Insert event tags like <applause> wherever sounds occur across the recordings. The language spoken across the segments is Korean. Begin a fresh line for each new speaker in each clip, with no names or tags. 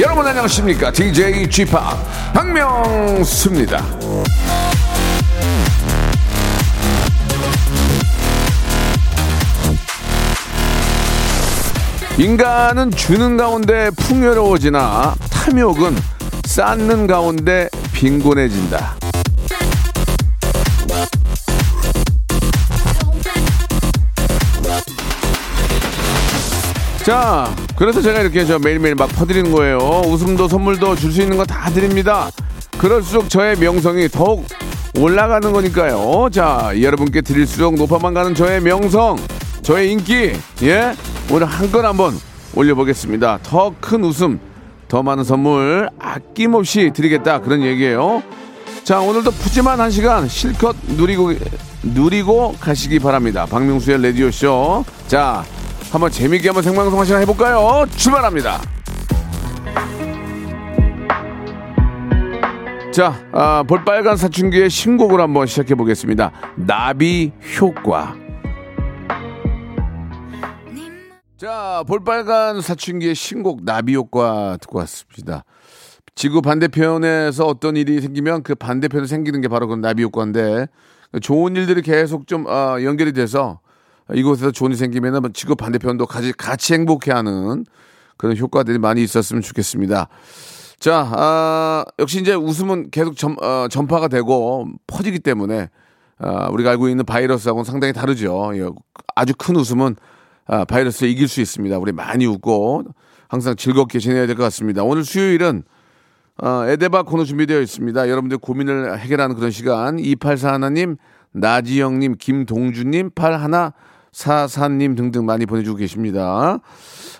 여러분 안녕하십니까? DJ g p 박명수입니다. 인간은 주는 가운데 풍요로워지나 탐욕은 쌓는 가운데 빈곤해진다. 자, 그래서 제가 이렇게 저 매일매일 막 퍼드리는 거예요. 웃음도 선물도 줄 수 있는 거 다 드립니다. 그럴수록 저의 명성이 더욱 올라가는 거니까요. 자, 여러분께 드릴수록 높아만 가는 저의 명성, 저의 인기, 예? 오늘 한건 한번 올려보겠습니다. 더 큰 웃음, 더 많은 선물 아낌없이 드리겠다. 그런 얘기예요. 자, 오늘도 푸짐한 한 시간 실컷 누리고, 누리고 가시기 바랍니다. 박명수의 라디오쇼. 자, 한번 재미있게 한번 생방송 한 시간 해볼까요? 출발합니다. 자, 아, 볼빨간 사춘기의 신곡을 한번 시작해 보겠습니다. 나비 효과. 자, 볼빨간 사춘기의 신곡 나비 효과 듣고 왔습니다. 지구 반대편에서 어떤 일이 생기면 그 반대편에 생기는 게 바로 그 나비 효과인데 좋은 일들이 계속 좀 아, 연결이 돼서 이곳에서 좋은 일이 생기면 지구 반대편도 같이, 같이 행복해하는 그런 효과들이 많이 있었으면 좋겠습니다. 자, 아, 역시 이제 웃음은 계속 전, 어, 전파가 되고 퍼지기 때문에 아, 우리가 알고 있는 바이러스하고는 상당히 다르죠. 예, 아주 큰 웃음은 아, 바이러스를 이길 수 있습니다. 우리 많이 웃고 항상 즐겁게 지내야 될 것 같습니다. 오늘 수요일은 어, 에데바 코너 준비되어 있습니다. 여러분들 고민을 해결하는 그런 시간. 2841 하나님, 나지영님, 김동주님, 8144님 등등 많이 보내주고 계십니다.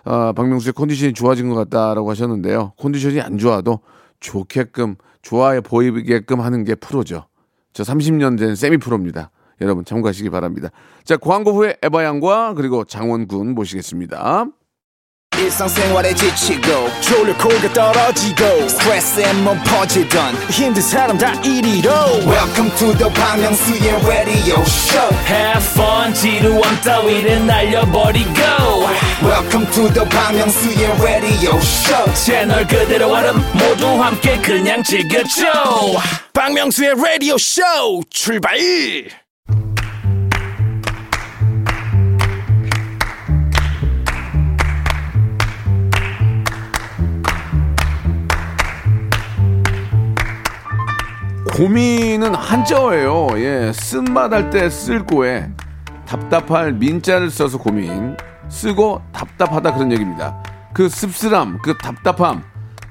어, 박명수의 컨디션이 좋아진 것 같다라고 하셨는데요. 컨디션이 안 좋아도 좋게끔, 좋아해 보이게끔 하는 게 프로죠. 저 30년 된 세미 프로입니다. 여러분 참고하시기 바랍니다. 자, 광고 후에 에바양과 그리고 장원군 모시겠습니다.
일상생활에 지치고, 졸려 코가 떨어지고, 스트레스에 몸 퍼지던, 힘든 사람 다 이리로. welcome to the Bang Myung-soo's radio show
Have fun, 지루함 따위를 날려버리고.
welcome to the Bang Myung-soo's radio show
채널 그대로 얼음 모두 함께 그냥 즐겨줘.
박명수의 라디오 쇼 출발.
고민은 한자어예요. 예, 쓴맛 할 때 쓸 거에 답답할 민자를 써서 고민 쓰고 답답하다 그런 얘기입니다. 그 씁쓸함, 그 답답함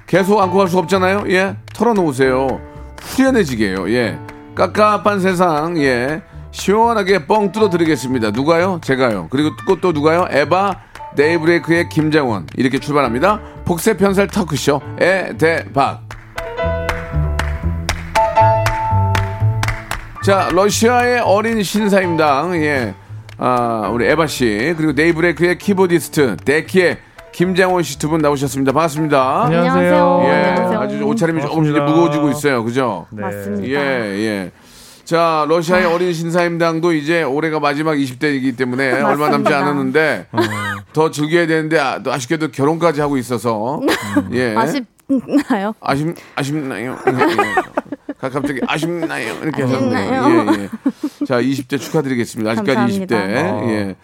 계속 안고 갈 수 없잖아요. 예, 털어놓으세요. 후련해지게요. 예, 깝깝한 세상 예 시원하게 뻥 뚫어드리겠습니다. 누가요? 제가요. 그리고 또, 또 누가요? 에바 데이브레이크의 김장원 이렇게 출발합니다. 복세 편살 터크쇼 에대박. 자, 러시아의 어린 신사임당, 예. 아, 우리 에바 씨, 그리고 네이브레이크의 키보디스트, 데키의 김장원 씨 두 분 나오셨습니다. 반갑습니다.
안녕하세요.
예,
안녕하세요.
아주 옷차림이 조금씩. 무거워지고 있어요. 그죠?
맞습니다.
예, 예. 자, 러시아의 어린 신사임당도 이제 올해가 마지막 20대이기 때문에 <laughs> 얼마 남지. 않았는데 더 즐겨야 되는데 아, 또 아쉽게도 결혼까지 하고 있어서 <laughs> 예.
아쉽나요?
아쉽 아쉽나요? 예. 가- 갑자기 아쉽나요? 이렇게 하셨네요. 예, 예. 자, 20대 축하드리겠습니다. 아직까지
감사합니다.
20대. 예.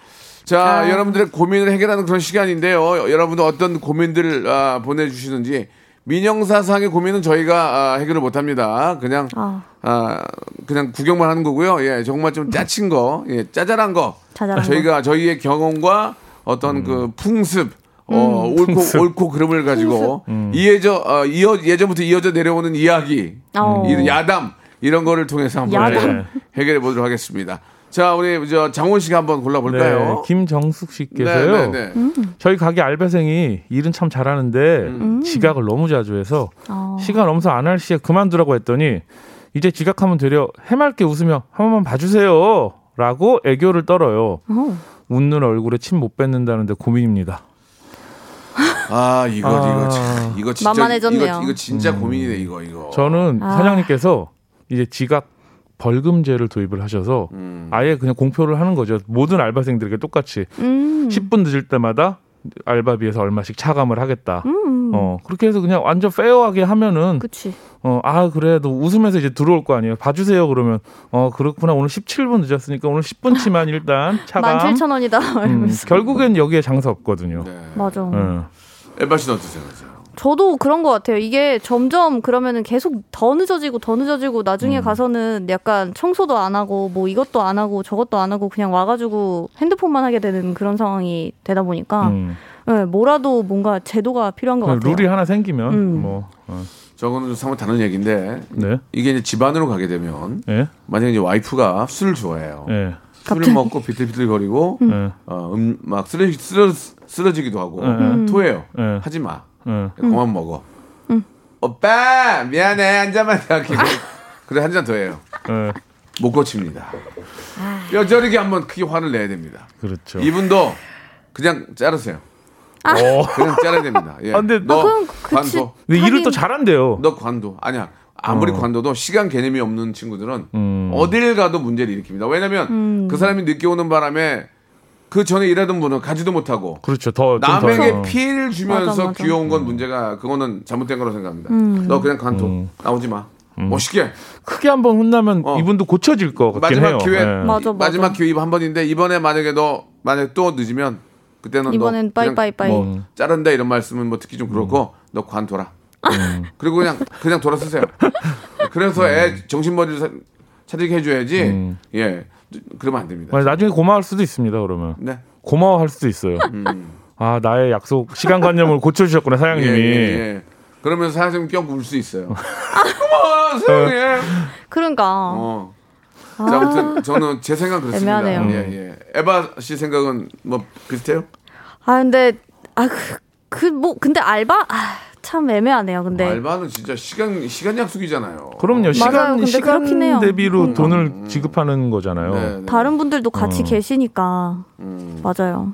자,
아.
여러분들의 고민을 해결하는 그런 시간인데요. 여러분들 어떤 고민들을 아, 보내주시는지 민영사상의 고민은 저희가 아, 해결을 못합니다. 그냥
아.
아, 그냥 구경만 하는 거고요. 예, 정말 좀 짜친 거, 예, 짜잘한 거.
짜잘한
저희가 저희의 경험과 어떤 그 풍습, 어,
음.
옳고 <laughs> 옳고 그름을 가지고 <laughs> 이어져 어, 이어 예전부터 이어져 내려오는 이야기,
어.
이 야담 이런 거를 통해서 한번
야담.
해결해 보도록 하겠습니다. 자, 우리 저 장원 씨가 한번 골라 볼까요?
네, 김정숙 씨께서요.
네, 네, 네.
저희 가게 알바생이 일은 참 잘하는데 지각을 너무 자주 해서
어.
시간 엄서 안 할 시에 그만두라고 했더니 이제 지각하면 되려 해맑게 웃으며 한 번만 봐주세요. 라고 애교를 떨어요.
어.
웃는 얼굴에 침 못 뱉는다는데 고민입니다.
아 이거
아.
이거 참, 이거 진짜
만만해졌네요.
이거, 이거 진짜 고민이네 이거 이거.
저는
아.
사장님께서 이제 지각 벌금제를 도입을 하셔서
음.
아예 그냥 공표를 하는 거죠. 모든 알바생들에게 똑같이
음.
10분 늦을 때마다 알바비에서 얼마씩 차감을 하겠다.
음.
어 그렇게 해서 그냥 완전 페어하게 하면은
그치.
어 아 그래도 웃으면서 이제 들어올 거 아니에요. 봐주세요 그러면 어 그렇구나 오늘 17분 늦었으니까 오늘 10분치만 일단 <laughs> 차감.
17,000원이다.
음. 결국엔 여기에 장사 없거든요.
네.
맞아.
어.
에바 씨는 어떻게 생각하세요?
저도 그런 것 같아요. 이게 점점 그러면은 계속 더 늦어지고 더 늦어지고
음.
나중에 가서는 약간 청소도 안 하고 뭐 이것도 안 하고 저것도 안 하고 그냥 와가지고 핸드폰만 하게 되는 그런 상황이 되다 보니까
음.
네, 뭐라도 뭔가 제도가 필요한 것
그냥
같아요.
룰이 하나 생기면
음.
뭐 어.
저거는 좀 상황 다른 얘기인데
네.
이게 이제 집안으로 가게 되면
예.
만약에 이제 와이프가 술을 좋아해요.
예.
술을 먹고 비틀비틀거리고
예.
어, 음, 막 쓰러, 쓰러, 쓰러지기도 하고
음.
토해요.
예.
하지 마.
예.
그만 먹어. 오빠 미안해 한 잔만 더 하기고 그래 한 잔 더 해요.
예.
못 고칩니다. 뼈저리게 한번 크게 화를 내야 됩니다.
그렇죠.
이분도 그냥 자르세요.
어.
그냥 자르야 됩니다. 예.
아, 근데
너
아.
관둬.
근데 일을 또 잘한대요.
너 관둬. 아니야. 아무리 관둬도 시간 개념이 없는 친구들은
음.
어딜 가도 문제를 일으킵니다. 왜냐면
음.
그 사람이 늦게 오는 바람에 그 전에 일하던 분은 가지도 못하고
그렇죠. 더, 좀
남에게
더, 어.
피해를 주면서
맞아, 맞아.
귀여운 건 문제가 그거는 잘못된 거라고 생각합니다.
음.
너 그냥 관둬.
음.
나오지 마. 멋있게.
크게 한 번 혼나면
어.
이분도 고쳐질 것 같긴
마지막
해요.
기회
예.
맞아, 맞아.
마지막 기회 한 번인데 이번에 만약에 너 만약에 또 늦으면 그때는
이번엔
너 그냥
빠이빠이빠이.
뭐 자른다 이런 말씀은 뭐 듣기 좀 그렇고 너 관둬라. 그리고 그냥 그냥 돌아 쓰세요. 그래서 애 정신머리를 사- 차리게 해줘야지.
음.
예, 그러면 안 됩니다.
나중에 고마울 수도 있습니다. 그러면
네.
고마워할 수도 있어요. 아 나의 약속 시간 관념을 고쳐주셨구나
예,
사장님이.
예, 예. 그러면서 사장님 껴고 울수 있어요. 고마워, 사장님.
그러니까
어. 자, 아무튼 저는 제 생각 은 그렇습니다.
애매하네요.
예, 예. 에바 씨 생각은 뭐 비슷해요?
아 근데 아그 뭐 근데 알바 아, 참 애매하네요. 근데
알바는 진짜 시간 시간 약속이잖아요.
그럼요. 시간
근데
시간
그렇긴 해요.
대비로
음.
돈을 지급하는 거잖아요.
네, 네.
다른 분들도 같이
어.
계시니까
음.
맞아요.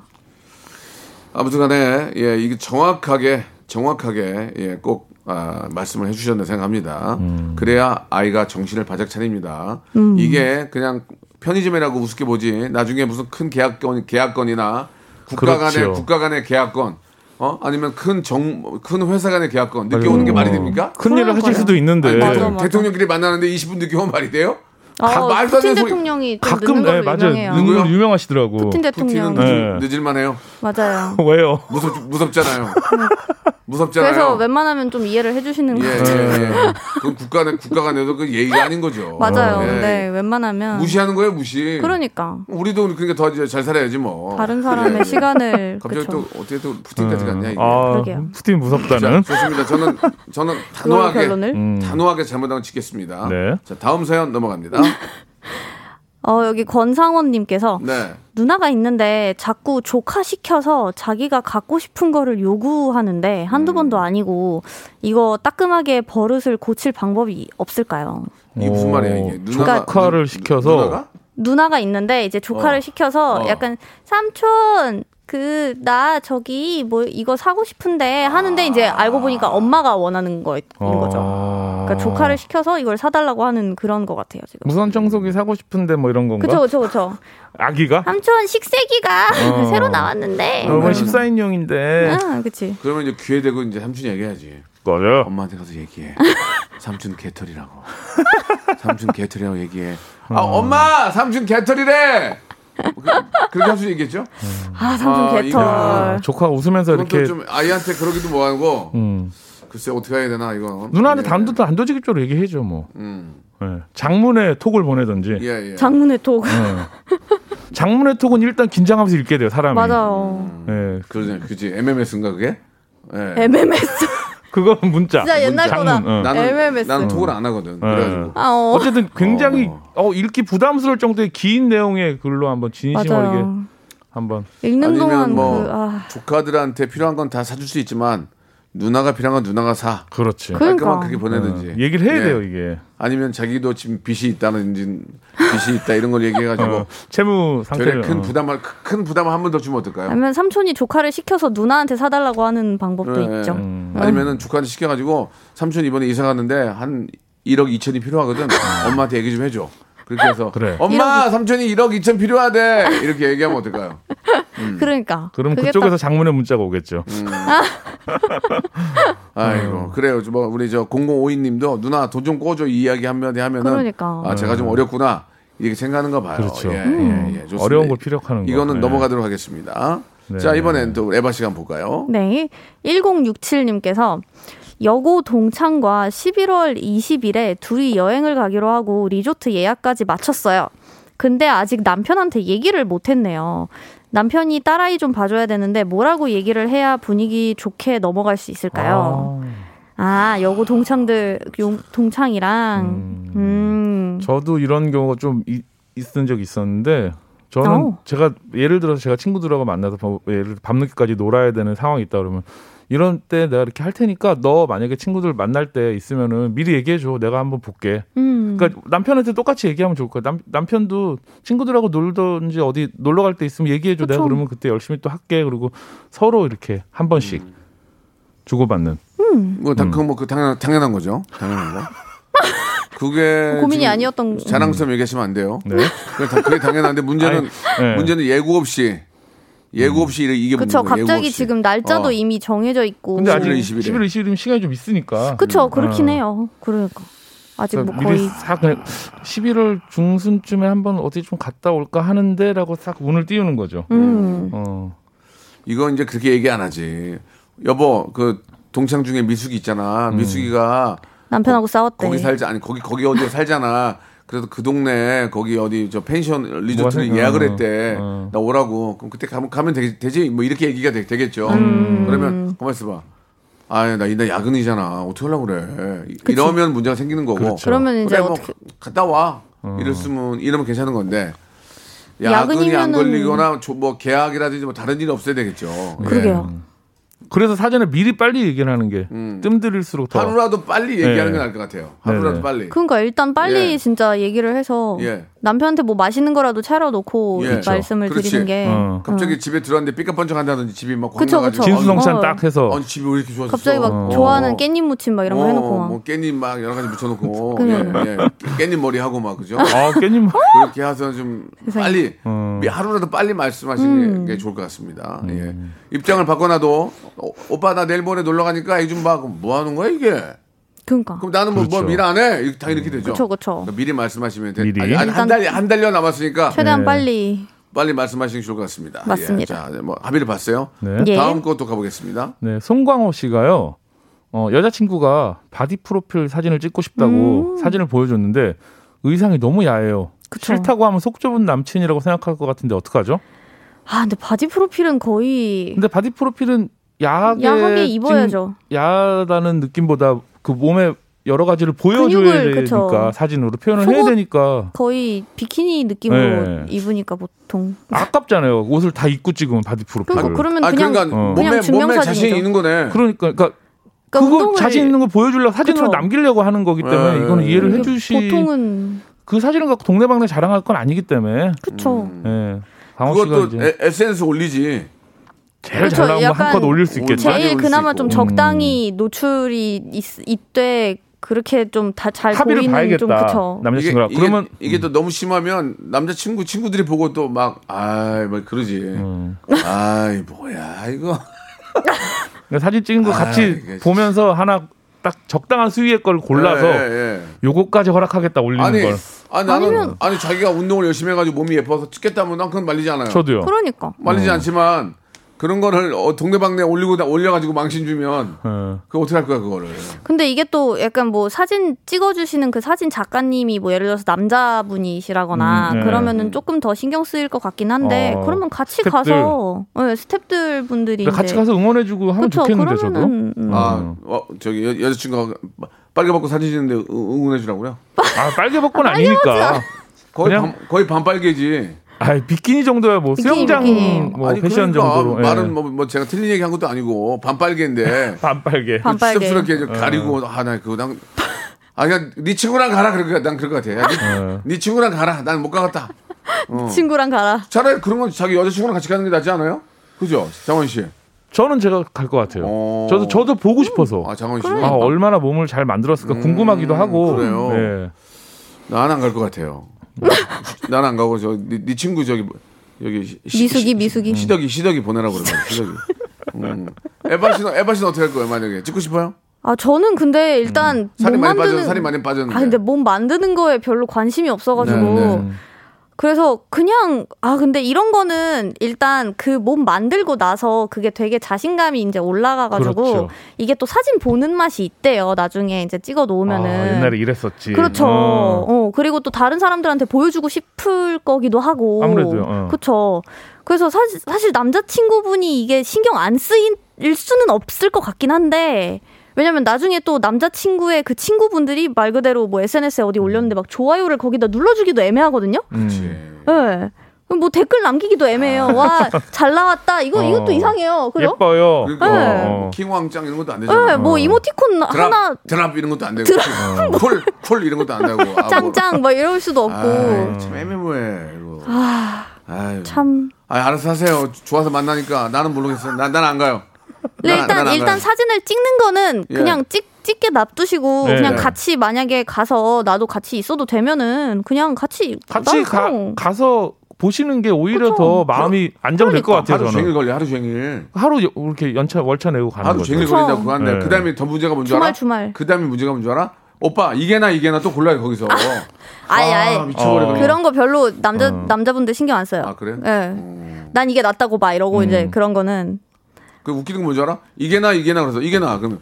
아무튼간에 예 이게 정확하게 정확하게 예꼭 아, 말씀을 해주셨나 생각합니다.
음.
그래야 아이가 정신을 바짝 차립니다. 이게 그냥 편의점이라고 우습게 보지 나중에 무슨 큰 계약건 계약건이나 국가 간의
그렇죠.
국가 간의 계약건 어 아니면 큰 정 큰 회사 간의 계약건 늦게
아이고.
오는 게 말이 됩니까?
큰 일을 하실 수도 있는데
아니,
맞아,
대통령-
맞아.
대통령끼리 만나는데 20분 늦게 오면 말이 돼요?
아,
가- 말도 안
푸틴
되는 소리-
대통령이 좀
가끔
늦는 걸로
네, 맞아요.
유명해요.
유명하시더라고.
푸틴 대통령
네.
늦을, 늦을만해요.
맞아요. <laughs>
왜요?
무섭 무섭잖아요. 무섭잖아요.
그래서 웬만하면 좀 이해를 해주시는
예,
거죠.
예, 예. 그건 국가 간 국가 간에도 그 예의가 아닌 거죠. <laughs>
맞아요.
예.
네, 웬만하면
무시하는 거예요, 무시.
그러니까
우리도 그러니까 더 잘 살아야지 뭐.
다른 사람의
예.
시간을 <laughs>
갑자기
그쵸.
또 어떻게 또 푸틴까지 갔냐 이게.
아,
그러게요.
푸틴
자,
무섭다는.
좋습니다. 저는 저는 <laughs> 단호하게
결론을
음.
단호하게 잘못한 건 지겠습니다.
네.
자, 다음 사연 넘어갑니다.
어 여기 권상원님께서
네.
누나가 있는데 자꾸 조카 시켜서 자기가 갖고 싶은 거를 요구하는데 한두
음.
번도 아니고 이거 따끔하게 버릇을 고칠 방법이 없을까요?
이게 무슨 말이야 이게? 누나가
조카를
누-
시켜서
누나가?
누나가 있는데 이제 조카를
어.
시켜서
어.
약간 삼촌 그 나 저기 뭐 이거 사고 싶은데 하는데 이제 알고 보니까 엄마가 원하는 거인 거죠.
아.
그러니까 조카를 시켜서 이걸 사달라고 하는 그런 것 같아요 지금.
무선 청소기 사고 싶은데 뭐 이런 건가?
그쵸 그쵸 그쵸.
아기가?
삼촌 식세기가
어. <laughs>
새로 나왔는데.
여러분
네.
14인용인데
아, 그치.
그러면 이제 귀에 대고 이제 삼촌이 얘기해야지.
맞아요.
엄마한테 가서 얘기해. 삼촌 개털이라고. <laughs> 삼촌 개털이라고 얘기해. 아 엄마 삼촌 개털이래. 그, 그렇게 할 수 있겠죠?
아, 삼촌
아,
개털.
이거-
조카 웃으면서 이렇게
좀 아이한테 그러기도 뭐하고
음.
글쎄 어떻게 해야 되나 이거.
누나한테
예.
단도 단도직입적으로 얘기해줘 뭐.
음.
예. 장문의 톡을 보내든지.
예 예.
장문의 톡.
예. 장문의 톡은 일단 긴장하면서 읽게 돼요 사람이.
맞아요.
예.
그러네, 그지. MMS인가 그게? 예.
MMS. <laughs>
그건 문자.
진짜 옛날 거다.
장문, 어.
나는
MMS.
나는 톡을 안 하거든.
예.
그래가지고.
아, 어.
어쨌든 굉장히
어.
어. 읽기 부담스러울 정도의 긴 내용의 글로 한번 진심 어리게
맞아요.
한번
읽는 동안
뭐
그, 아,
조카들한테 필요한 건 다 사줄 수 있지만 누나가 필요한 건 누나가 사.
그렇지.
그러니까.
깔끔하게 그렇게 보내든지.
어, 얘기를 해야
예.
돼요 이게.
아니면 자기도 지금 빚이 있다는 빚이 있다 이런 걸 얘기해가지고 <laughs>
어, 채무 상태를
큰
어.
부담을 큰 부담을 한 번 더 주면 어떨까요?
아니면 삼촌이 조카를 시켜서 누나한테 사달라고 하는 방법도
예,
있죠.
음.
아니면은 주카한테 시켜가지고 삼촌 이번에 이사 갔는데 한 1억 2천이 필요하거든. 엄마한테 얘기 좀 해줘. 그렇게 해서
그래.
엄마 삼촌이 1억 2천 필요하대 이렇게 얘기하면 어떨까요? <laughs>
그러니까.
그럼 그쪽에서
딱-
장문의 문자가 오겠죠. <laughs>
아이고 그래요. 뭐 우리 저 0052님도 누나 돈좀 꿔줘 이 이야기 한마디 하면은
그러니까.
아 제가 좀 어렵구나 이렇게 생각하는 거 봐요.
그렇죠.
예, 예, 예. 좋습니다.
어려운 걸 피력하는 거.
이거는
네.
넘어가도록 하겠습니다.
네.
자 이번엔 또 에바 시간 볼까요?
네. 1067님께서 여고 동창과 11월 20일에 둘이 여행을 가기로 하고 리조트 예약까지 마쳤어요. 근데 아직 남편한테 얘기를 못 했네요. 남편이 딸아이 좀 봐줘야 되는데 뭐라고 얘기를 해야 분위기 좋게 넘어갈 수 있을까요? 아, 여고 동창들, 용- 동창이랑, 음,
저도 이런 경우가 좀 이- 있은 적이 있었는데 저는
어.
제가 예를 들어서 제가 친구들하고 만나서 밥- 예를 밤늦게까지 놀아야 되는 상황이 있다 그러면 이런 때 내가 이렇게 할 테니까 너 만약에 친구들 만날 때 있으면은 미리 얘기해 줘. 내가 한번 볼게.
음.
그러니까 남편한테 똑같이 얘기하면 좋을 거야. 남, 남편도 친구들하고 놀던지 어디 놀러 갈 때 있으면 얘기해 줘. 내가. 그러면 그때 열심히 또 할게. 그리고 서로 이렇게 한 번씩
음.
주고받는.
뭐, 다, 그건 뭐, 그, 당연, 당연한 거죠. 당연한 거. <laughs> 그게.
고민이 아니었던
자랑스러움 얘기하시면 안 돼요.
네.
그게, 다- 그게 당연한데 문제는,
아니, 네.
문제는 예고 없이, 예고 없이 이게- 예고
갑자기. 지금 날짜도
어.
이미 정해져 있고.
근데 아직
11월 20일 에.
11월 20일이면 시간이 좀 있으니까.
그쵸. 그렇긴
어.
해요. 그러니까. 아직 뭐 거의.
미리 싹 그냥 11월 중순쯤에 한번 어디 좀 갔다 올까 하는데라고 싹 운을 띄우는 거죠.
음.
어.
이건 이제 그렇게 얘기 안 하지. 여보, 그, 동창 중에 미숙이 있잖아.
음.
미숙이가
남편하고 싸웠대.
거기 살자 아니 거기 거기 어디에 살잖아. 그래서 그 동네 거기 어디 저 펜션 리조트를
뭐
예약을
어,
했대.
어.
나 오라고. 그럼 그때 가면 가면 되지, 되지. 뭐 이렇게 얘기가 되, 겠죠
음.
그러면 가만 있어 봐. 아, 나 이날 야근이잖아. 어떻게 하려고 그래. 이- 이러면 문제가 생기는 거고.
그렇죠.
그러면 이제
그래, 뭐
어떻게.
갔다 와.
어.
이랬으면 이러면 괜찮은 건데. 야근이 안
야근이면은-
걸리거나 조- 뭐 계약이라든지 뭐 다른 일이 없어야 되겠죠. 예.
그러게요.
그래서 사전에 미리 빨리 얘기를 하는 게
음.
뜸들일수록 더
하루라도 빨리 얘기하는
네.
게 나을 것 같아요. 하루라도
네네.
빨리.
그러니까 일단 빨리
예.
진짜 얘기를 해서
예.
남편한테 뭐 맛있는 거라도 차려놓고
예.
말씀을
그렇지.
드리는 게
어.
갑자기 집에 들어왔는데 삐까뻔쩍 한다든지 집이 막
그쵸, 그쵸.
진수성찬
어.
딱 해서
아니 집이 왜 이렇게 좋아졌어?
갑자기 막
어.
좋아하는 깻잎 무침 막 이런 거
어,
해놓고 막.
뭐 깻잎 막 여러 가지 묻혀놓고. <laughs> 예, 예. 깻잎 머리 하고 막 그죠?
아 깻잎
그렇게 해서 좀. 빨리
어.
하루라도 빨리 말씀하시는
음.
게 좋을 것 같습니다. 예. 입장을 바꿔놔도 어, 오빠 나 내일 모레 놀러 가니까 봐. 그럼 뭐 하는 거야 이게?
그러니까.
그럼 나는 뭐, 뭐
그렇죠.
미리 안 해? 이렇게 다 이렇게 되죠.
그쵸.
그러니까 미리 말씀하시면 돼.
미리.
아니, 아니, 한 달, 한 달여 남았으니까
최대한
네.
빨리.
빨리 말씀하시는 게 좋을 것 같습니다.
맞습니다.
예, 자, 뭐 합의를 봤어요.
네.
예.
다음 것도 가보겠습니다.
네, 송광호 씨가요. 어, 여자친구가 바디 프로필 사진을 찍고 싶다고 사진을 보여줬는데 의상이 너무 야해요.
그쵸.
싫다고 하면 속 좁은 남친이라고 생각할 것 같은데 어떡하죠?
아 근데 바디 프로필은 거의
근데 바디 프로필은 야하게,
야하게
찍-
입어야죠.
야하다는 느낌보다 그 몸에 여러 가지를 보여줘야
근육을,
되니까
그쵸.
사진으로 표현을 해야 되니까
거의 비키니 느낌으로
네.
입으니까 보통.
아깝잖아요. 옷을 다 입고 찍으면 바디 프로필을.
그러니까 그러면
아,
그냥
그러니까
어.
몸에,
그냥
몸에. 자신이 있는 거네.
그러니까 그러니까
그러니까
그거
운동을-
자신 있는 걸 보여주려고 사진으로
그쵸.
남기려고 하는 거기 때문에
네,
이거는
네,
이해를
네.
해주시
보통은
그 사진을 갖고 동네방네 자랑할 건 아니기 때문에
그쵸.
예. 강호 씨가
그것도
이제
에- SNS 올리지.
제일
그쵸,
잘 나온 거
약간
한껏 올릴 수 있겠죠.
제일 그나마
수
좀. 적당히 노출이 있, 이때 그렇게 좀 다잘
합의를
보이는
봐야겠다.
좀 그쵸.
이게,
남자친구랑
이게,
그러면
이게 또 너무 심하면 남자친구 친구들이 보고 또 막 아이 뭐 그러지.
음.
아이 뭐야 이거.
사진 찍은 거
아,
같이
이게
보면서 하나 딱 적당한 수위의 걸 골라서
예, 예, 예.
요거까지 허락하겠다 올리는
아니,
걸.
아니 나는
아니면-
아니 자기가 운동을 열심히 해가지고 몸이 예뻐서 찍겠다면 난 그건 말리지 않아요.
저도요.
그러니까.
말리지 않지만 그런 거를 어, 동네방네 올리고 올려가지고 망신 주면
예.
그 어떻게 할 거야 그거를.
근데 이게 또 약간 뭐 사진 찍어주시는 그 사진 작가님이 뭐 예를 들어서 남자분이시라거나
음, 네.
그러면은 조금 더 신경 쓰일 것 같긴 한데
어,
그러면 같이
스탭들.
가서 네, 스탭들 분들이
같이 가서 응원해주고 하면
그쵸,
좋겠는데 저도.
그러면은, 음.
아, 어, 저기 여, 여자친구가 빨개 벗고 사진 찍는데 응- 응원해 주라고요?
아 빨개 벗고는 아니니까.
거의 반, 거의 반빨개지.
아 비키니 정도야 뭐
비키니,
수영장
비키니.
뭐
아니,
패션
그러니까
정도로. 예.
말은 뭐, 뭐 제가 틀린 얘기 한 것도 아니고 반빨개인데 <laughs>
반빨개.
반빨개.
씁쓸하게 이제 가리고 아나 그거 난 아, 그냥 네 친구랑 가라 거, 난 그럴 것 같아. 야, 네,
어.
네 친구랑 가라. 난 못 가겠다. 어.
친구랑 가라.
차라리 그런 건 자기 여자친구랑 같이 가는 게 낫지 않아요? 그죠, 장원 씨.
저는 제가 갈 것 같아요.
어.
저도 저도 보고 싶어서.
아, 장원 씨.
아, 얼마나 몸을 잘 만들었을까 궁금하기도 하고.
그래요?
예.
나는 안갈 것 같아요. 나는 안 가고 저네 네 친구 저기 뭐, 여기 시-
미숙이,
시-
미숙이.
시덕이 시덕이 보내라고 그러면 시덕이. 음. 에바 씨는 에바 씨는 어떻게 할 거예요 만약에 찍고 싶어요?
아 저는 근데 일단
살이
몸
많이 빠져
만드는
살이 많이 빠졌는데.
아 근데 몸 만드는 거에 별로 관심이 없어가지고
네, 네.
그래서 그냥 아 근데 이런 거는 일단 그 몸 만들고 나서 그게 되게 자신감이 이제 올라가 가지고
그렇죠.
이게 또 사진 보는 맛이 있대요 나중에 이제 찍어 놓으면은
아, 옛날에 이랬었지.
그렇죠.
어.
어. 그리고 또 다른 사람들한테 보여주고 싶을 거기도 하고.
아무래도요, 어.
그렇죠. 그래서 사실, 사실 남자친구분이 이게 신경 안 쓰일 수는 없을 것 같긴 한데 왜냐면 나중에 또 남자친구의 그 친구분들이 말 그대로 뭐 SNS에 어디 올렸는데 막 좋아요를 거기다 눌러주기도 애매하거든요.
음.
예. 그럼 뭐 댓글 남기기도 애매해요. 와, 잘 나왔다. 이거,
어.
이것도 이상해요. 그죠?
예뻐요.
그러니까
네.
뭐 킹왕짱 이런 것도 안 되잖아.
예, 뭐 이모티콘
드랍,
하나
드랍 이런 것도 안 되고 쿨, 쿨 이런 것도 안 되고 <laughs> 아, 뭐.
짱짱 막 이럴 수도 없고.
아이, 참 애매모호해 이거.
아,
아유.
참.
아, 알아서 하세요. 좋아서 만나니까 나는 모르겠어요. 난 난 안 가요.
근데
난- 난안
일단 일단
가요.
사진을 찍는 거는
예.
그냥 찍 찍게 놔두시고
네.
그냥
네.
같이 만약에 가서 나도 같이 있어도 되면은 그냥 같이
같이
난
가, 가서 보시는 게 오히려
그쵸.
더 마음이 안정될 것 같아요.
하루
저는
종일 걸려. 하루 종일.
하루 여- 이렇게 연차 월차 내고 가는
하루
거죠.
종일. 걸린다고 그거 한데
네.
그다음에 더 문제가 뭔지 알아?
주말 주말.
그다음에 문제가 뭔지 알아? 오빠 이게나 이게나 또 골라요 거기서.
아예
아,
아예
미쳐버려.
어.
그런 거 별로 남자
어.
남자분들 신경 안 써요.
아 그래?
예.
어.
난 이게 낫다고 봐 이러고
음.
이제 그런 거는
그 웃기는 거 뭔지 알아? 이게 나 이게 나 그래서 이게 나 그러면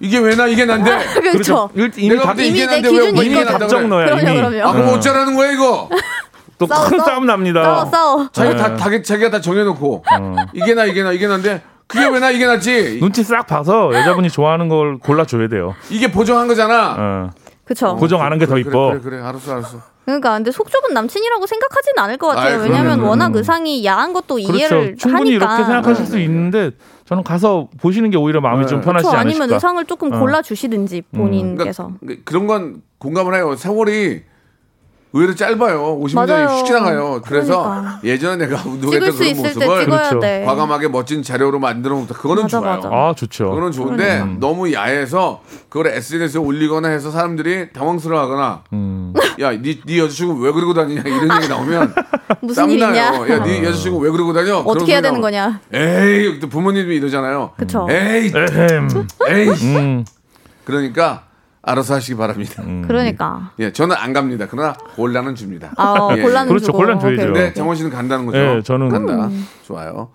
이게 왜 나 이게 난데? <laughs>
그렇죠.
일- 이미
내가
다,
이미
이게
내
난데 왜. 이게 난다
답정
그래?
넣어야
그럼요,
이미.
그럼요.
아 그럼 어쩌라는 거야 이거? <laughs>
또 큰. 싸움 납니다.
싸워 싸워.
자기
네.
다 자기 자기가 다 정해놓고 이게 나 이게 나 이게 난데 그게 왜 나 이게 낫지?
눈치 싹 봐서 여자분이 좋아하는 걸 골라줘야 돼요.
이게 보정한 거잖아.
어.
그쵸.
고정 안 한 게더
그래,
이뻐.
그래 그래 알았어 알았어.
그러니까 근데 속 좁은 남친이라고 생각하지는 않을 것 같아요.
아이,
왜냐면
그럼요.
워낙 의상이 야한 것도 이해를
그렇죠. 충분히
하니까.
이렇게 생각하실 수 있는데 저는 가서 보시는 게 오히려 마음이
네.
좀 편하지
그렇죠.
않으실까.
아니면 의상을 조금
어.
골라 주시든지 본인께서.
그러니까 그런 건 공감을 해요. 세월이 의외로 짧아요. 50년이
맞아요.
훅 지나가요. 그래서
그러니까.
예전에 내가 <laughs> 운동했던
수
그런 모습을
그렇죠.
돼.
과감하게 멋진 자료로 만들어 놓다. 그거는
맞아,
좋아요.
맞아.
아 좋죠.
그거는 좋은데
음.
너무 야해서 그걸 SNS에 올리거나 해서 사람들이 당황스러워 하거나
음. <laughs>
야, 네, 네 여자친구 왜 그러고 다니냐 이런 얘기 나오면 <laughs>
무슨 일 있냐?
땀나요. 야, 네 여자친구 왜 그러고 다녀?
어떻게 해야 되는 거냐?
에이, 또 부모님이 이러잖아요.
그쵸.
에이,
에헴.
에이.
음.
그러니까 알아서 하시기 바랍니다.
그러니까.
예, 저는 안 갑니다. 그러나 곤란은 줍니다.
아,
예,
곤란은
그렇죠.
주고.
곤란 줘야죠.
근데
오케이.
정원 씨는 간다는 거죠?
예, 저는-
간다. 좋아요.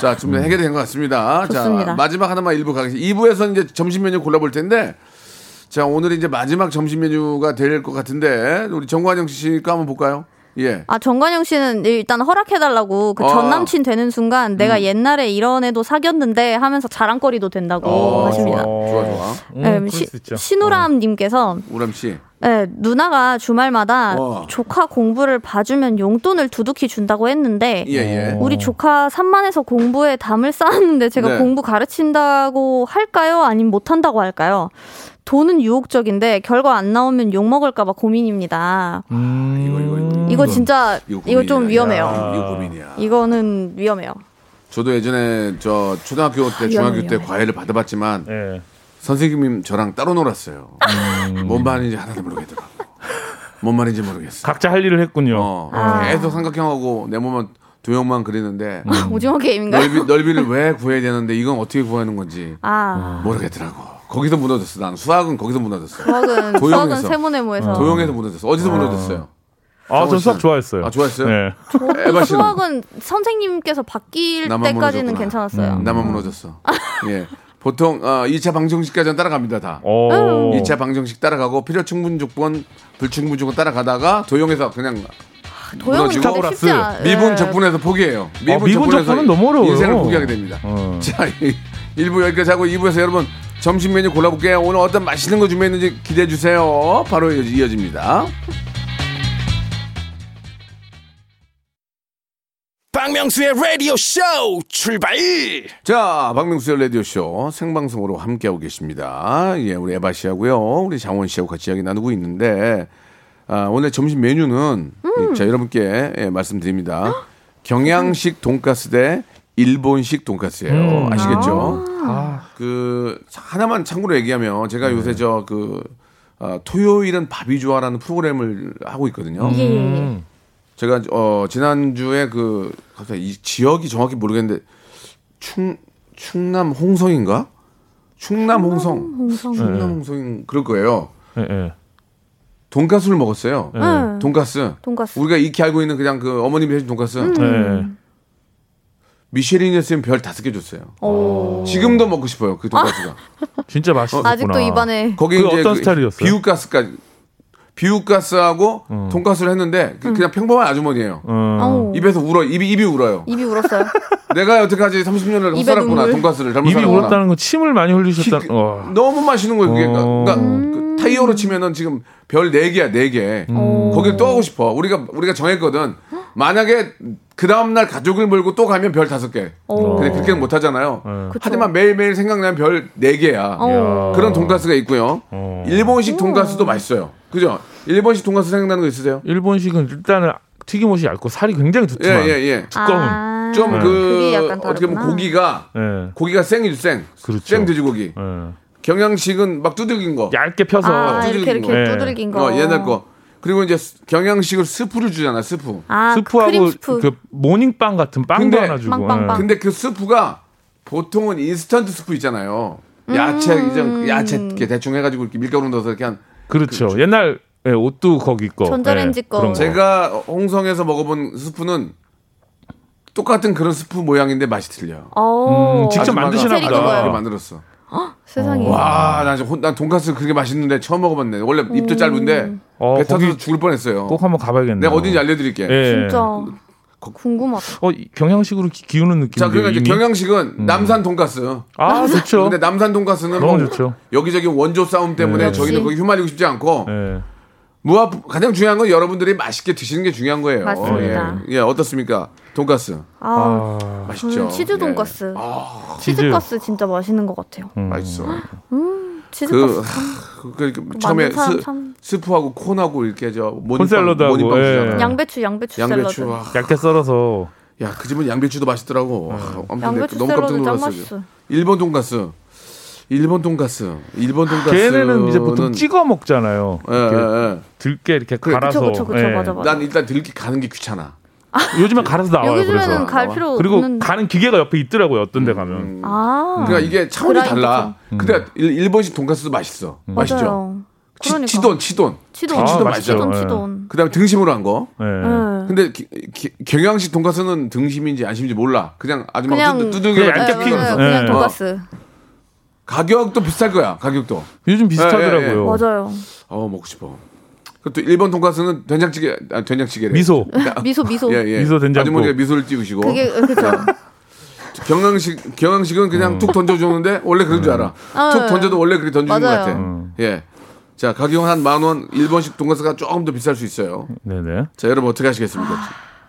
자, 좀 해결된 것 같습니다. 자,
좋습니다.
마지막 하나만 일부 가겠습니다. 2부에서 이제 점심 메뉴 골라볼 텐데, 자, 오늘이 이제 마지막 점심 메뉴가 될 것 같은데, 우리 정관영 씨가 한번 볼까요? 예.
아 정관영 씨는 일단 허락해달라고 그
어.
전 남친 되는 순간 내가 옛날에 이런 애도 사귀었는데 하면서 자랑거리도 된다고
어,
하십니다.
좋아, 좋아.
음,
네,
그럴
시-. 신우람님께서
우람 씨.
네, 누나가 주말마다
어.
조카 공부를 봐주면 용돈을 두둑히 준다고 했는데
예, 예.
우리 조카 산만해서 공부에 담을 쌓았는데 제가
네.
공부 가르친다고 할까요? 아니면 못한다고 할까요? 돈은 유혹적인데 결과 안 나오면 욕 먹을까봐 고민입니다.
음.
이거, 이거, 이거.
이거 진짜
이거
이거 좀. 위험해요.
야, 이거 고민이야.
이거는 위험해요.
저도 예전에 저 초등학교 때, 중학교 때
위험해.
과외를 받아봤지만
예.
선생님이 저랑 따로 놀았어요.
음.
뭔 말인지 하나도 모르겠더라고. 뭔 말인지 모르겠어.
각자 할 일을 했군요.
어,
아.
계속 삼각형하고 내 몸은 도형만 그리는데
오징어 게임인가요?
넓이, 넓이를 왜 구해야 되는데 이건 어떻게 구하는 건지
아,
모르겠더라고. 거기서 무너졌어. 난 수학은 거기서 무너졌어.
수학은. 수학은 세모네모에서
도형에서 무너졌어. 어디서 무너졌어요?
아, 전 수학 좋아했어요.
아, 좋아했어요?
네. <laughs>
에바 씨는
수학은 선생님께서 바뀔 때까지는
무너졌구나.
괜찮았어요.
음.
나만 무너졌어. 예. 보통 어, 2차 방정식까지는 따라갑니다. 다.
오.
2차 방정식 따라가고 필요 충분 조건, 불충분 조건 따라가다가 도형에서 그냥 무너지고
쉽지 않.
미분
예.
적분에서 포기해요. 미분,
아, 미분
적분에서
적분은 너무 어려워요.
인생을 포기하게 됩니다.
어.
자, 1부 여기까지 하고 2부에서 여러분 점심 메뉴 골라볼게요. 오늘 어떤 맛있는 거 준비했는지 기대해 주세요. 바로 이어집니다.
박명수의 라디오 쇼 출발
자, 박명수의 라디오 쇼 생방송으로 함께하고 계십니다. 예, 우리 에바 씨하고요. 우리 장원 씨하고 같이 이야기 나누고 있는데, 아, 오늘 점심 메뉴는,
음.
자, 여러분께 예, 말씀드립니다. 경양식 돈가스 대 일본식 돈가스예요
음.
아시겠죠?
아,
그, 하나만 참고로 얘기하면, 제가 요새 저, 그, 아, 토요일은 밥이 좋아라는 프로그램을 하고 있거든요.
예, 예, 예.
음.
제가 어 지난주에 그 갑자기 이 지역이 정확히 모르겠는데 충 충남 홍성인가? 충남 홍성.
홍성.
충남 홍성 그럴 거예요.
예, 예.
돈가스를 먹었어요.
응.
돈가스.
돈가스.
우리가 익히 알고 있는 그냥 그 어머님이 해준 돈가스.
예.
미쉐린이었으면 별 다섯 개 줬어요.
오.
지금도 먹고 싶어요. 그 돈가스가.
진짜 맛있었구나.
아직도 입안에
거기
그게
이제
어떤
그
스타일이었어요?
비우가스까지 비우가스하고 돈가스를 했는데 그- 그냥 평범한 아주머니예요.
어.
어우,
입에서 울어. 입이 입이 울어요.
입이 울었어요. <laughs>
내가 여태까지 30년을
입에
헛살았구나
눈물.
돈가스를 잘못
입이
살았구나.
울었다는 건 침을 많이 흘리셨다.
그-
와.
너무 맛있는 거예요 그게.
어.
그러니까 그 타이어로 치면은 지금 별 4개야 4개.
오.
거길 또 가고 싶어. 우리가 우리가 정했거든. 만약에 그 다음 날 가족을 몰고 또 가면 별 5개.
오.
근데 그렇게는 못 하잖아요.
예.
그쵸.
하지만 매일매일 생각나면 별 4개야.
어.
그런 돈가스가 있고요.
어.
일본식 돈가스도 맛있어요. 그죠? 일본식 돈가스 생각나는 거 있으세요?
일본식은 일단은 튀김옷이 얇고 살이 굉장히
예,
두툼한.
예, 예.
두꺼운.
아,
좀
네.
그 어떻게 보면. 고기가
예.
고기가 생이죠, 생.
그렇죠.
생 돼지고기.
예.
경양식은 막 두들긴 거.
얇게 펴서
아,
두들긴
이렇게 이렇게
거. 예.
두들긴 거.
어, 옛날 거. 그리고 이제 스- 경양식으로 스프를 주잖아, 스프.
아,
스프하고
크림 스프.
그 모닝빵 같은 빵도
근데-
하나 주고.
빵빵빵.
예.
근데 그 스프가 보통은 인스턴트 스프 있잖아요. 야채 이제 그 야채 이렇게 대충 해가지고 이렇게 밀가루 넣어서 이렇게 한.
그렇죠. 옛날 예, 옷도 거기 거.
전자레인지
예,
거.
제가 홍성에서 먹어본 스프는 똑같은 그런 스프 모양인데 맛이 틀려.
어.
음, 직접 만드시나
보다.
만들었어.
세상에.
와, 나, 진짜 혼- 난 돈가스 그렇게 맛있는데 처음 먹어봤네. 원래 입도 짧은데
어,
배 터져서
거기
죽을 뻔했어요.
꼭 한번 가봐야겠네요.
내가 어딘지 알려드릴게.
예.
진짜 궁금하다.
어, 이 경양식으로 기, 기우는 느낌.
자, 그러니까 이제 경양식은 남산 돈가스.
아, 좋죠.
근데 남산 돈가스는
너무
뭐
좋죠.
여기저기 원조 싸움 때문에
네.
저희는 거기 휘말리고 싶지 않고
예.
무합 가장 중요한 건 여러분들이 맛있게 드시는 게 중요한 거예요.
맞습니다.
예, 예, 어떻습니까? 돈가스
아,
아,
맛있죠.
저는 치즈
예.
돈가스.
치즈.
치즈 가스 진짜 맛있는 것 같아요.
음.
맛있어. 그,
치즈가스.
하, 그, 그 처음에 스,
참-
스프하고 콘하고 이렇게 저
콘샐러드하고, 예.
양배추, 양배추,
양배추.
샐러드.
아,
얇게 썰어서
야, 그 집은 양배추도 맛있더라고. 아, 아무튼
양배추
너무 깜짝
샐러드 짱
놀랐어.
맛있어.
일본 돈가스. 일본 돈가스. 일본 돈가스.
걔네는 이제 보통 찍어 먹잖아요.
예,
이렇게
예, 예.
들깨 이렇게
그래,
갈아서.
그쵸, 그쵸, 그쵸.
예.
맞아, 맞아.
난 일단 들기 가는 게 귀찮아.
요즘엔 갈아서 나와요.
요즘에는
그래서.
갈 필요
그리고
없는.
가는 기계가 옆에 있더라고요. 어떤 데 가면.
아,
그러니까 이게 차원이
그라인더죠.
달라. 근데 일, 일본식 돈가스도 맛있어. 맛있죠.
맞아요.
치,
그러니까.
치돈, 치돈.
치돈,
아,
치돈,
맛있죠.
치돈,
예.
치돈.
그다음에 등심으로 한 거.
예.
네.
근데 기- 기- 경양식 돈가스는 등심인지 안심인지 몰라. 그냥 아줌마가
그냥-
두들
그냥
겨
얇게
네.
예.
그냥
어.
돈가스.
가격도 비쌀 거야. 가격도.
요즘 비슷하더라고요.
맞아요.
어 먹고 싶어. 그것도 일본 돈가스는 된장찌개, 아, 된장찌개래.
미소. <laughs>
미소, 미소.
예, 예.
미소 된장국.
아주머니가 미소를 띄우시고.
그게 그죠.
경양식 경양식은 그냥 툭 던져주는데 원래 그런 줄 알아.
아,
툭
네.
던져도 원래 그렇게 던지는 것
맞아요.
같아.
음.
예. 자 가격 한 만 원. 일본식 돈가스가 조금 더 비쌀 수 있어요.
네네.
자 여러분 어떻게 하시겠습니까?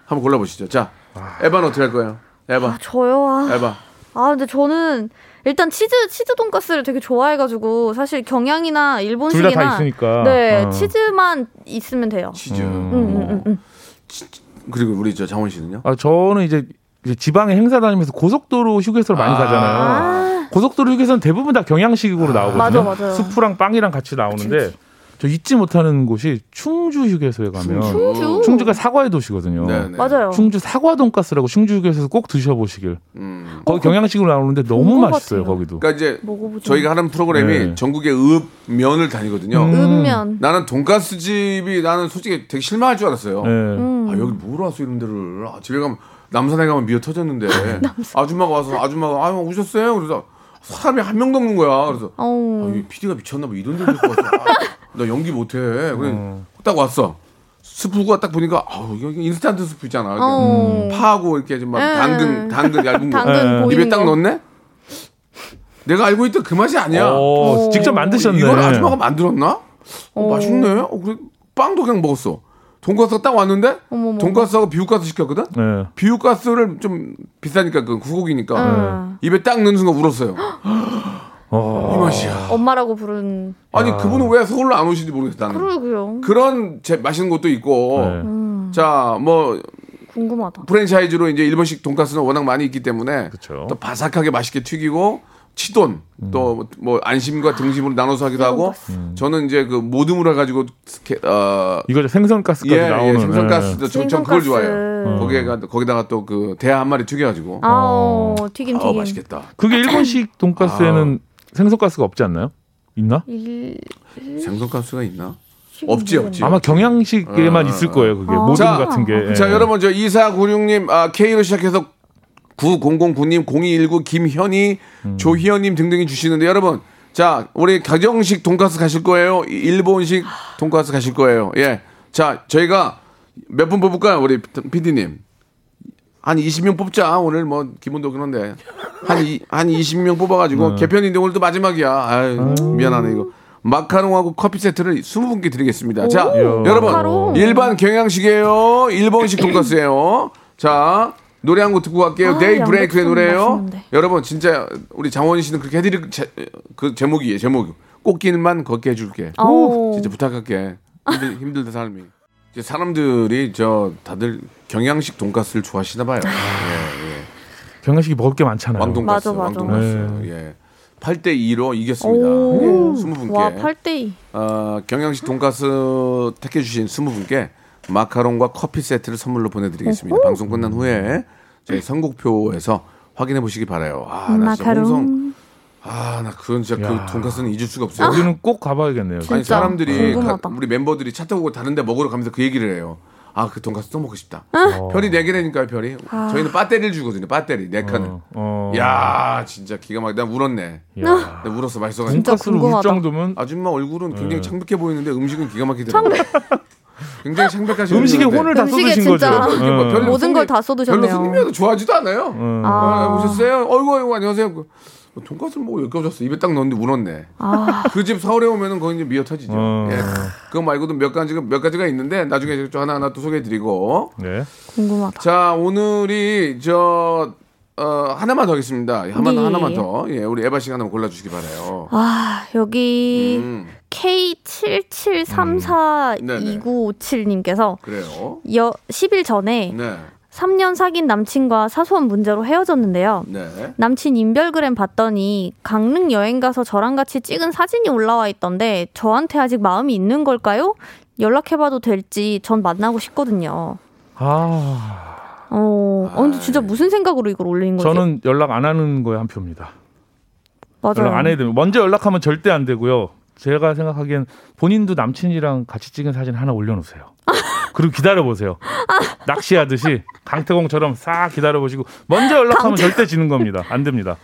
한번 골라보시죠. 자 에바는 어떻게 할 거예요? 에바,
저요. 아.
에바.
아, 근데 저는 일단 치즈 치즈 돈가스를 되게 좋아해가지고 사실 경양이나
둘
일본식이나
다다 있으니까.
네
어.
치즈만 있으면 돼요.
치즈.
음, 음, 음, 음.
그리고 우리 저 장원 씨는요?
아, 저는 이제 이제 지방에 행사 다니면서 고속도로 휴게소를 많이
아.
가잖아요.
아,
고속도로 휴게소는 대부분 다 경양식으로 나오거든요.
맞아, 맞아요.
스프랑 빵이랑 같이 나오는데 저 잊지 못하는 곳이 충주 휴게소에 가면
충주?
충주가 사과의 도시거든요.
네, 네.
맞아요.
충주 사과 돈가스라고 충주 휴게소에서 꼭 드셔보시길.
음.
거기 경양식으로 나오는데 너무 맛있어요
같아요.
거기도.
그러니까 이제
먹어보죠.
저희가 하는 프로그램이
네.
전국의 읍 면을 다니거든요.
음.
음면.
나는 돈가스 집이 나는 솔직히 되게 실망할 줄 알았어요.
네.
음.
아 여기 뭐로 왔어 이런 데를 아, 집에 가면 남산에 가면 미어 터졌는데 <laughs> 아줌마가 와서 아줌마가 아 오셨어요 그래서 사람이 한 명도 없는 거야 그래서 아,
어.
이 PD가 미쳤나 봐 이런 데리고 왔어 아, <laughs> 나 연기 못해 그래
어.
딱 왔어 스프가 딱 보니까 아우 여기 인스턴트 스프 있잖아
어.
파하고 이렇게 좀막
음.
당근 당근 얇은 거
당근
네.
보이는
입에 딱
거.
넣었네 내가 알고 있던 그 맛이 아니야
어,
오.
직접 만드셨네.
이걸 아줌마가 만들었나? 어,
어.
맛있네. 어, 그래 빵도 그냥 먹었어. 돈가스가 딱 왔는데
어머머.
돈가스하고 비후가스 시켰거든.
네.
비후가스를 좀 비싸니까 그 후곡이니까
응.
입에 딱 넣는 순간 울었어요.
어.
이 맛이야.
엄마라고 부른.
아니 그분은 왜 서울로 안 오시는지 모르겠다. 나는.
그러게요.
그런 제 맛있는 것도 있고.
네.
음.
자, 뭐
궁금하다.
프랜차이즈로 이제 일본식 돈가스는 워낙 많이 있기 때문에
그쵸.
또 바삭하게 맛있게 튀기고 치돈 또 뭐 안심과 등심으로 나눠서 하기도 하고 저는 이제 그 모듬으로 해가지고 스케, 어,
이거 생선가스까지
예,
나오는
예, 생선가스도 저, 저 그걸
생선가스.
좋아해요. 거기에가 거기다가 또 그대한 마리 튀겨가지고
아, 어, 튀김
아
튀김.
맛있겠다.
그게 일본식 돈가스에는 생선가스가 없지 않나요? 있나?
일...
생선가스가 있나? 없지 없지.
아마 경양식에만
어,
있을 거예요. 그게
아.
모든
자,
같은 게.
자
예.
여러분 저 2496님 아, K로 시작해서 9009님 0219 김현희
음.
조희연님 등등이 주시는데 여러분 자 우리 가정식 돈가스 가실 거예요? 이- 일본식 돈가스 가실 거예요? 예 자 저희가 몇 분 뽑을까요 우리 PD님? 한 20명 뽑자. 오늘 뭐 기분도 그런데. 한, 이, 한 20명 뽑아가지고 개편인데 오늘도 마지막이야. 아유 미안하네 이거. 마카롱하고 커피 세트를 20분께 드리겠습니다. 자
오,
여러분
마카롱.
일반 경양식이에요? 일본식 돈가스예요? 자 노래 한 곡 듣고 갈게요
아,
데이브레이크의
양배추는
노래예요. 여러분 진짜 우리 장원희 씨는 그렇게 해드릴 제, 그 제목이에요 제목 꽃길만 걷게 해줄게
아오.
진짜 부탁할게 힘들, 힘들다 삶이 이제 사람들이 저 다들 경양식 돈가스를 좋아하시나 봐요 예, 예.
경양식이 먹을 게 많잖아요.
왕돈가스
맞아, 맞아.
왕돈가스 예. 8대 2로 이겼습니다
오.
예, 20분께
와, 8대 2.
어, 경양식 돈가스 택해 주신 20분께 마카롱과 커피 세트를 선물로 보내드리겠습니다. 방송 끝난 후에 저희 선곡표에서 확인해 보시기 바라요. 아, 나 진짜 홍성,
마카롱.
아, 나 그건 진짜
야.
그 돈가스는 잊을 수가 없어요.
우리는 꼭 가봐야겠네요.
아니,
진짜
사람들이,
궁금하다.
가- 우리 멤버들이 차 타고 다른 데 먹으러 가면서 그 얘기를 해요. 아, 그 돈가스 또 먹고 싶다.
어.
별이 4개라니까요, 별이. 저희는 배터리를 주거든요, 배터리. 네 칸을.
어, 어.
야 진짜 기가 막히다. 나 울었네.
야.
나 울었어, 맛있어가지고.
진짜
돈가스를 울
궁금하다.
정도면
아줌마 얼굴은 굉장히
네.
창백해 보이는데 음식은 기가 막히더라고요. 굉장히 창백하신
음식에. 혼을 다 쏟으신 거죠.
뭐
어.
별로
모든 걸 다 쏟으셨네요.
별로 손님이어도 좋아하지도 않아요.
음.
아, 오셨어요? 어이구, 어이구, 안녕하세요. 그, 돈가스를 먹고 여기 오셨어. 입에 딱 넣었는데 울었네.
아,
그집 서울에 오면은 거기 이제 미어 터지죠.
어.
예. 그거 말고도 몇 가지가, 몇 가지가 있는데 나중에 저 하나하나 또 소개해드리고.
네.
궁금하다.
자, 오늘이 저, 어, 하나만 더 하겠습니다. 하나,
네.
하나만 더. 예, 우리 에바 씨가 하나만 골라주시기 바라요.
아, 여기
음,
K77342957님께서
그래요.
여 10일 전에
네.
3년 사귄 남친과 사소한 문제로 헤어졌는데요.
네.
남친 인별그램 봤더니 강릉 여행 가서 저랑 같이 찍은 사진이 올라와 있던데 저한테 아직 마음이 있는 걸까요? 연락해봐도 될지 전 만나고 싶거든요.
아,
어, 어 근데 진짜 무슨 생각으로 이걸 올린 거지?
저는 연락 안 하는 거에 한 표입니다.
맞아요.
연락 안 해야 됩니다. 먼저 연락하면 절대 안 되고요. 제가 생각하기엔 본인도 남친이랑 같이 찍은 사진 하나 올려놓으세요. <laughs> 그리고 기다려 보세요. 낚시하듯이 강태공처럼 싹 기다려 보시고 먼저 연락하면 절대 지는 겁니다. 안 됩니다.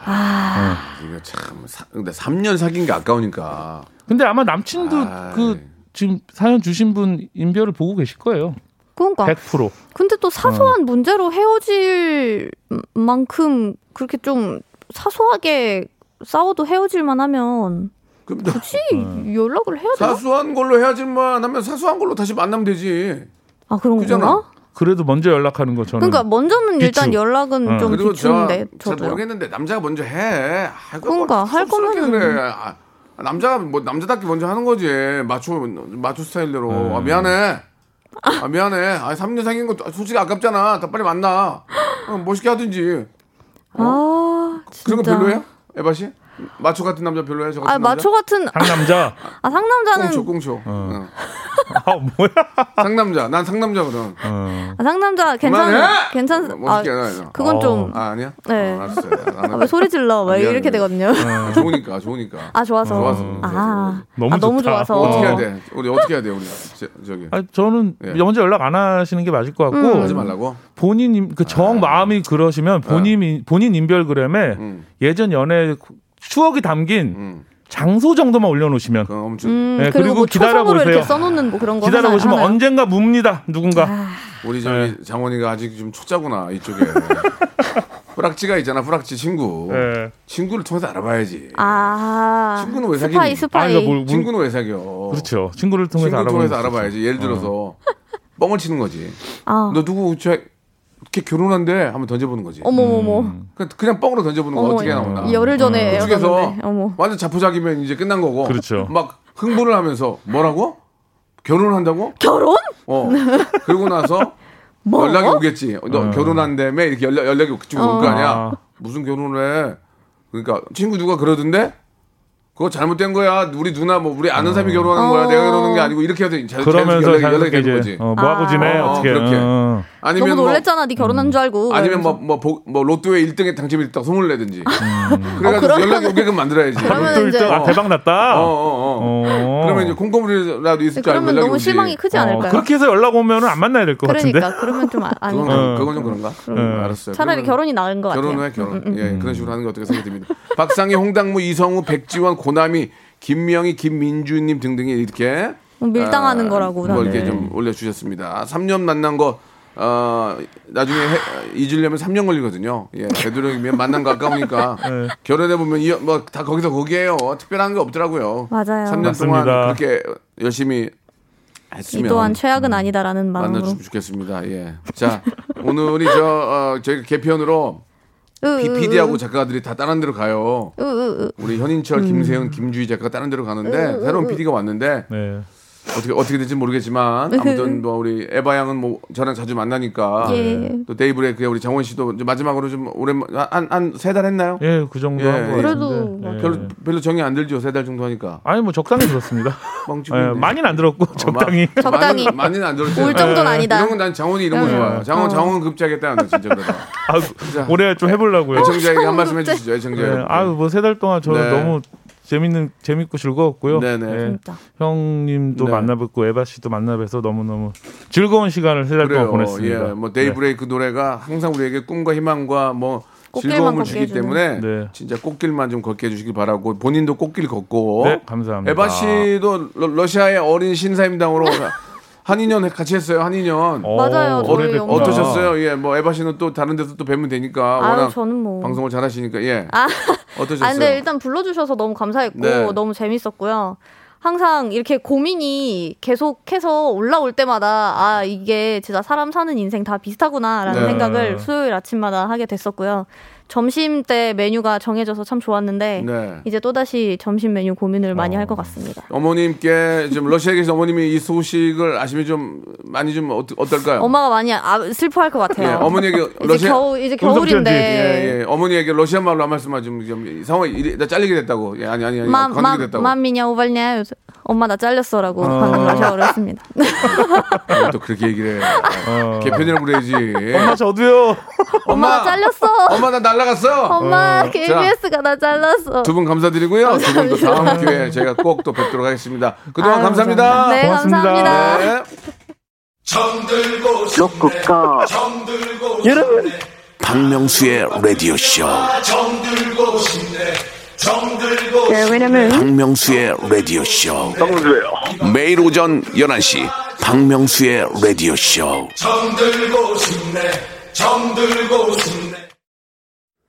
이거 참, 사, 근데 3년 사귄 게 아까우니까.
근데 아마 남친도
아이.
그 지금 사연 주신 분 인별을 보고 계실 거예요.
그러니까.
100%.
근데 또
어.
사소한 문제로 헤어질 만큼 그렇게 좀 사소하게 싸워도 헤어질만 하면 굳이
어.
연락을 해야 되나?
사소한 걸로 헤어질만 하면 사소한 걸로 다시 만나면 되지.
아 그런
그잖아.
건가?
그래도 먼저 연락하는 거 저는
그러니까 먼저는 일단
비추.
연락은
어.
좀 비추는데
저, 잘
저도
모르겠는데 남자가 먼저 해. 아이고,
그러니까, 뭐할
쑥스럽게
거면은.
그래. 아, 남자가 뭐 남자답게 먼저 하는 거지. 마초 마초 스타일대로.
네.
아, 미안해. 아 미안해. 아 3년 사귄 거 솔직히 아깝잖아. 더 빨리 만나. 어, 멋있게 하든지.
아
그런 거
진짜.
별로예요? 에바 씨? 마초 같은 남자 별로예요? 저 같은
아
남자?
마초 같은
상남자. <laughs>
아 상남자는
꽁초 꽁초. 어.
아 뭐야?
상남자. 난 상남자 그럼.
어.
아, 상남자 괜찮
그만해!
괜찮 아
멋있게 해놔요.
그건
어.
좀
아 아니야?
네.
어, 알았어요. 안
아, 왜 소리 질러? 왜
미안해.
이렇게 되거든요.
아, 좋으니까 좋으니까.
아 좋아서.
좋아서.
아
너무
아, 너무
좋다.
좋아서.
어떻게 해야
어.
돼? 우리 어떻게 해야 돼 우리 저, 저기
아, 저는
예.
먼저 연락 안 하시는 게 맞을 것 같고
음.
하지 말라고.
본인 그정 마음이 그러시면 본인 본인 인별그램에
아. 음,
예전 연애 추억이 담긴
음.
장소 정도만 올려놓으시면
음,
네,
그리고,
그리고
뭐
기다려 보세요.
이렇게 써놓는 뭐 그런 거
기다려 보시면? 언젠가 묵니다 누군가.
아,
우리 저기
네.
장원이가 아직 좀 초짜구나 이쪽에. <laughs> 후락지가 있잖아, 후락지 친구.
예.
친구를 통해서 알아봐야지.
아.
친구는 왜
스파이
사귀니?
스파이.
아, 이거 뭘-
친구는 왜 사겨?
그렇죠. 친구를 통해서
친구
알아보는
통해서. 알아봐야지. 예를 들어서 뻥을 치는 거지.
아.
너 누구 저 이렇게 결혼한대 한번 던져보는 거지.
어머머머.
그냥, 그냥 뻥으로 던져보는 거
어머,
어떻게 나오나.
열흘 전에 헤어졌는데. 어머.
완전 자포자기면 이제 끝난 거고.
그렇죠.
막 흥분을 하면서 뭐라고? 결혼한다고?
결혼?
어. 그러고 나서 <laughs>
뭐?
연락이 오겠지. 너 결혼한다며 이렇게 연락, 연락이 그쪽에서 올거 아니야.
아.
무슨 결혼을 해? 그러니까 친구 누가 그러던데? 그거 잘못된 거야. 우리 누나 뭐 우리 아는 사람이 결혼하는 거야.
어.
내가 그러는 게 아니고 이렇게 해서 자,
그러면서
연락이, 되는 거지.
어, 뭐 하고
아.
지내
어,
어떻게
그렇게.
어.
아니면
너무
뭐
놀랬잖아. 네 결혼한 줄 알고.
아니면
이러면서.
뭐뭐 뭐 로또에 1등에 당첨이 됐다 소문을 내든지. 그래가지고
어,
연락이 오게끔 만들어야지.
그러면
또
이제-
아 대박 났다.
어, 어, 어.
어.
그러면 이제 콩고물이라도 있을 줄 알고
그러면 너무
오지.
실망이 크지
어,
않을까요?
그렇게 해서 연락 오면은 안 만나야 될 것 같은데.
그러니까 그러면 좀 아, 아닌
그건,
가
어.
그건 좀 그런가? 음, 알았어요.
차라리
그러면
결혼이 나은 것 같아요.
결혼해 결혼.
음, 음,
예, 그런 식으로 하는 게 어떻게 생각이 듭니다. 박상희, 홍당무, 이성우, 백지원, 고 남이, 김명희, 김민주님 등등이 이렇게
음, 밀당하는 거라고
뭐 이렇게. 좀 올려주셨습니다. 3년 만난 거 어, 나중에 해- 잊으려면 3년 걸리거든요. 예, 되도록이면 만난 거 아까우니까 <laughs>
네.
결혼해 보면 뭐 다 거기서 거기에요. 특별한 게 없더라고요.
맞아요.
3년 동안
맞습니다.
그렇게 열심히
이
했으면
또한 최악은 아니다라는 마음으로.
만나 주면 좋겠습니다. 예. 자, 오늘이 저, 어, 저희 개편으로
으, 으,
PD하고 작가들이 다 다른 데로 가요. 우리 현인철, 김세현, 김주희 작가가 다른 데로 가는데 새로운 PD가 왔는데
네.
어떻게 어떻게 될지 모르겠지만 아무튼 뭐 우리 에바 양은 뭐 저랑 자주 만나니까
예.
또 데이브레이크에 우리 장원 씨도 이제 마지막으로 좀 오랜만 한한 세 달 했나요?
예, 그 정도
예,
한 거.
그래도
예.
별로 별로 정이 안 들죠 세 달 정도 하니까
아니 뭐 적당히 들었습니다. <laughs>
뻥치고
예. 많이는 안 들었고 적당히.
마-
적당히.
많이는, 많이는 안 들었죠.
올 정도는 아니다.
이런 건 난 장원이 이런 거
응.
좋아요. 장원
어.
장원 급제하겠다 나 진짜 그러다. <laughs>
아,
자.
올해 좀 해보려고요.
애청자에게 한 말씀 해주시죠 애청자
예. 아유 뭐세 달 동안 저
네.
너무 재밌는 재밌고 즐거웠고요.
네네.
예,
진짜.
형님도
네.
만나뵙고 에바 씨도 만나뵈서 너무 너무 즐거운 시간을 세달 동안. 보냈습니다.
예, 뭐 데이브레이크 노래가 항상 우리에게 꿈과 희망과 뭐 즐거움을 주기
해주는.
때문에
네.
진짜 꽃길만 좀 걷게 해주시길 바라고 본인도 꽃길 걷고
네, 감사합니다.
에바 씨도 러, 시아의 어린 신사임당으로 한 1년 같이 했어요. 한 1년
어,
맞아요. 저희.
어떠셨어요? 예, 뭐 에바 씨는 또 다른 데서 또 뵈면 되니까
아유,
워낙
저는 뭐.
방송을 잘하시니까 예.
아, <laughs>
어떠셨어요?
아, 근데 일단 불러주셔서 너무 감사했고
네.
너무 재밌었고요. 항상 이렇게 고민이 계속해서 올라올 때마다 아 이게 진짜 사람 사는 인생 다 비슷하구나라는
네.
생각을 수요일 아침마다 하게 됐었고요. 점심 때 메뉴가 정해져서 참 좋았는데
네.
이제 또 다시 점심 메뉴 고민을 많이 할것 같습니다.
어머님께 좀 러시아에 계신 어머님이 이 소식을 아시면 좀 많이 좀 어, 어떨까요?
엄마가 많이 아, 슬퍼할 것 같아요.
예, 어머니에게 <laughs> 러시아
겨우 이제
음성
겨울 인데
예, 예. 어머니에게 러시아 말로 한 말씀만 좀, 좀 상황이 나 잘리게 됐다고. 예, 아니 아니 아니.
마, 마,
됐다고.
맘미냐 오발냐 엄마 나 잘렸어라고 방금 러시아어로 했습니다. <laughs>
아, 또 그렇게 얘기를 해.
어.
개편이라고 그래야지.
엄마 저도요.
엄마 나 잘렸어.
엄마 나 날라갔어.
엄마 KBS가 나 잘랐어.
두 분 감사드리고요. 두 분 또 다음 기회에 저희가 꼭 또 뵙도록 하겠습니다. 그동안
아유,
감사합니다.
네,
고맙습니다.
감사합니다.
네.
박명수의 라디오 쇼.
네, 왜냐면
박명수의 라디오 쇼. 매일 오전 11시 박명수의 라디오 쇼.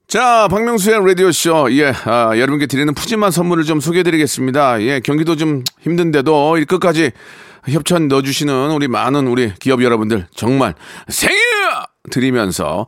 자, 박명수의 라디오쇼. 예, 아, 여러분께 드리는 푸짐한 선물을 좀 소개해드리겠습니다. 예, 경기도 좀 힘든데도 이 끝까지 협찬 넣어주시는 우리 많은 우리 기업 여러분들 정말 생일 드리면서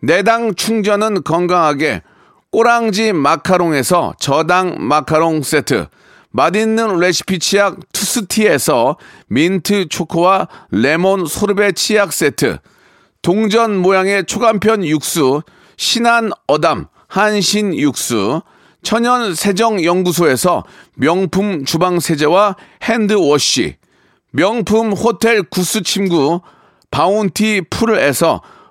내당 충전은 건강하게. 꼬랑지 마카롱에서 저당 마카롱 세트, 맛있는 레시피 치약 투스티에서 민트 초코와 레몬 소르베 치약 세트, 동전 모양의 초간편 육수 신한 어담 한신 육수, 천연 세정 연구소에서 명품 주방 세제와 핸드워시, 명품 호텔 구스 침구 바운티 풀에서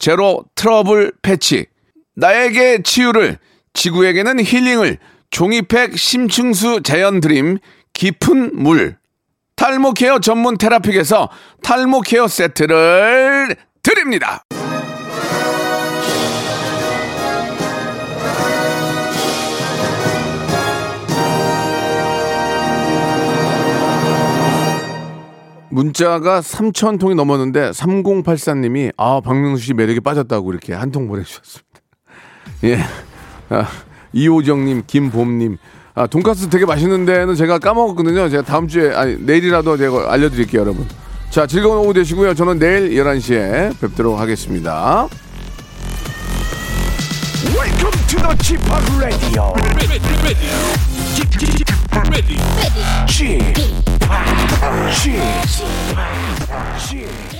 제로 트러블 패치, 나에게 치유를, 지구에게는 힐링을, 종이팩 심층수 자연 드림, 깊은 물, 탈모 케어 전문 테라픽에서 탈모 케어 세트를 드립니다. 문자가 3천 통이 넘었는데 3084님이 아 박명수 씨 매력에 빠졌다고 이렇게 한 통 보내주셨습니다. <laughs> 예, 아, 이호정님, 김봄님, 아 돈가스 되게 맛있는 데는 제가 까먹었거든요. 제가 다음 주에 아니 내일이라도 제가 알려드릴게요, 여러분. 자 즐거운 오후 되시고요. 저는 내일 11시에 뵙도록 하겠습니다.
Welcome to the Chip Radio.
Ready. Ready. She. She. She. She.